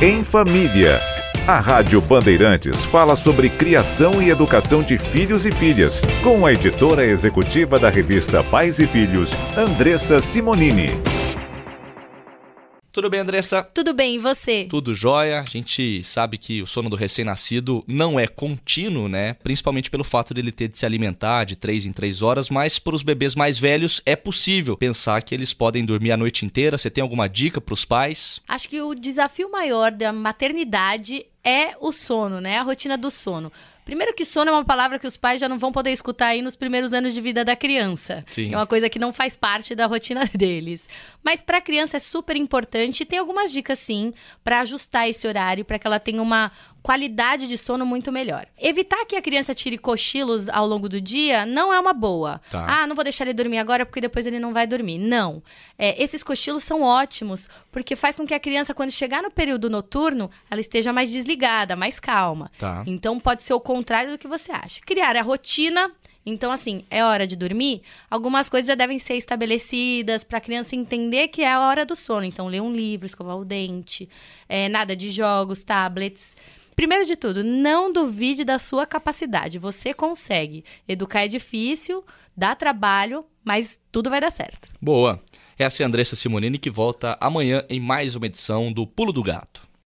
Em Família. A Rádio Bandeirantes fala sobre criação e educação de filhos e filhas, com a editora executiva da revista Pais e Filhos, Andressa Simonini. Tudo bem, Andressa? Tudo bem, e você? Tudo jóia. A gente sabe que o sono do recém-nascido não é contínuo, né? Principalmente pelo fato dele ter de se alimentar de três em três horas, mas para os bebês mais velhos é possível pensar que eles podem dormir a noite inteira. Você tem alguma dica para os pais? Acho que o desafio maior da maternidade é o sono, né? A rotina do sono. Primeiro que sono é uma palavra que os pais já não vão poder escutar aí nos primeiros anos de vida da criança. Sim. É uma coisa que não faz parte da rotina deles. Mas para a criança é super importante e tem algumas dicas sim para ajustar esse horário para que ela tenha uma qualidade de sono muito melhor. Evitar que a criança tire cochilos ao longo do dia não é uma boa. Tá. Ah, não vou deixar ele dormir agora porque depois ele não vai dormir. Não. É, esses cochilos são ótimos porque faz com que a criança, quando chegar no período noturno, ela esteja mais desligada, mais calma. Tá. Então pode ser o contrário do que você acha. Criar a rotina. Então, assim, é hora de dormir. Algumas coisas já devem ser estabelecidas para a criança entender que é a hora do sono. Então, ler um livro, escovar o dente, é, nada de jogos, tablets. Primeiro de tudo, não duvide da sua capacidade. Você consegue. Educar é difícil, dá trabalho, mas tudo vai dar certo. Boa. Essa é a Andressa Simonini que volta amanhã em mais uma edição do Pulo do Gato.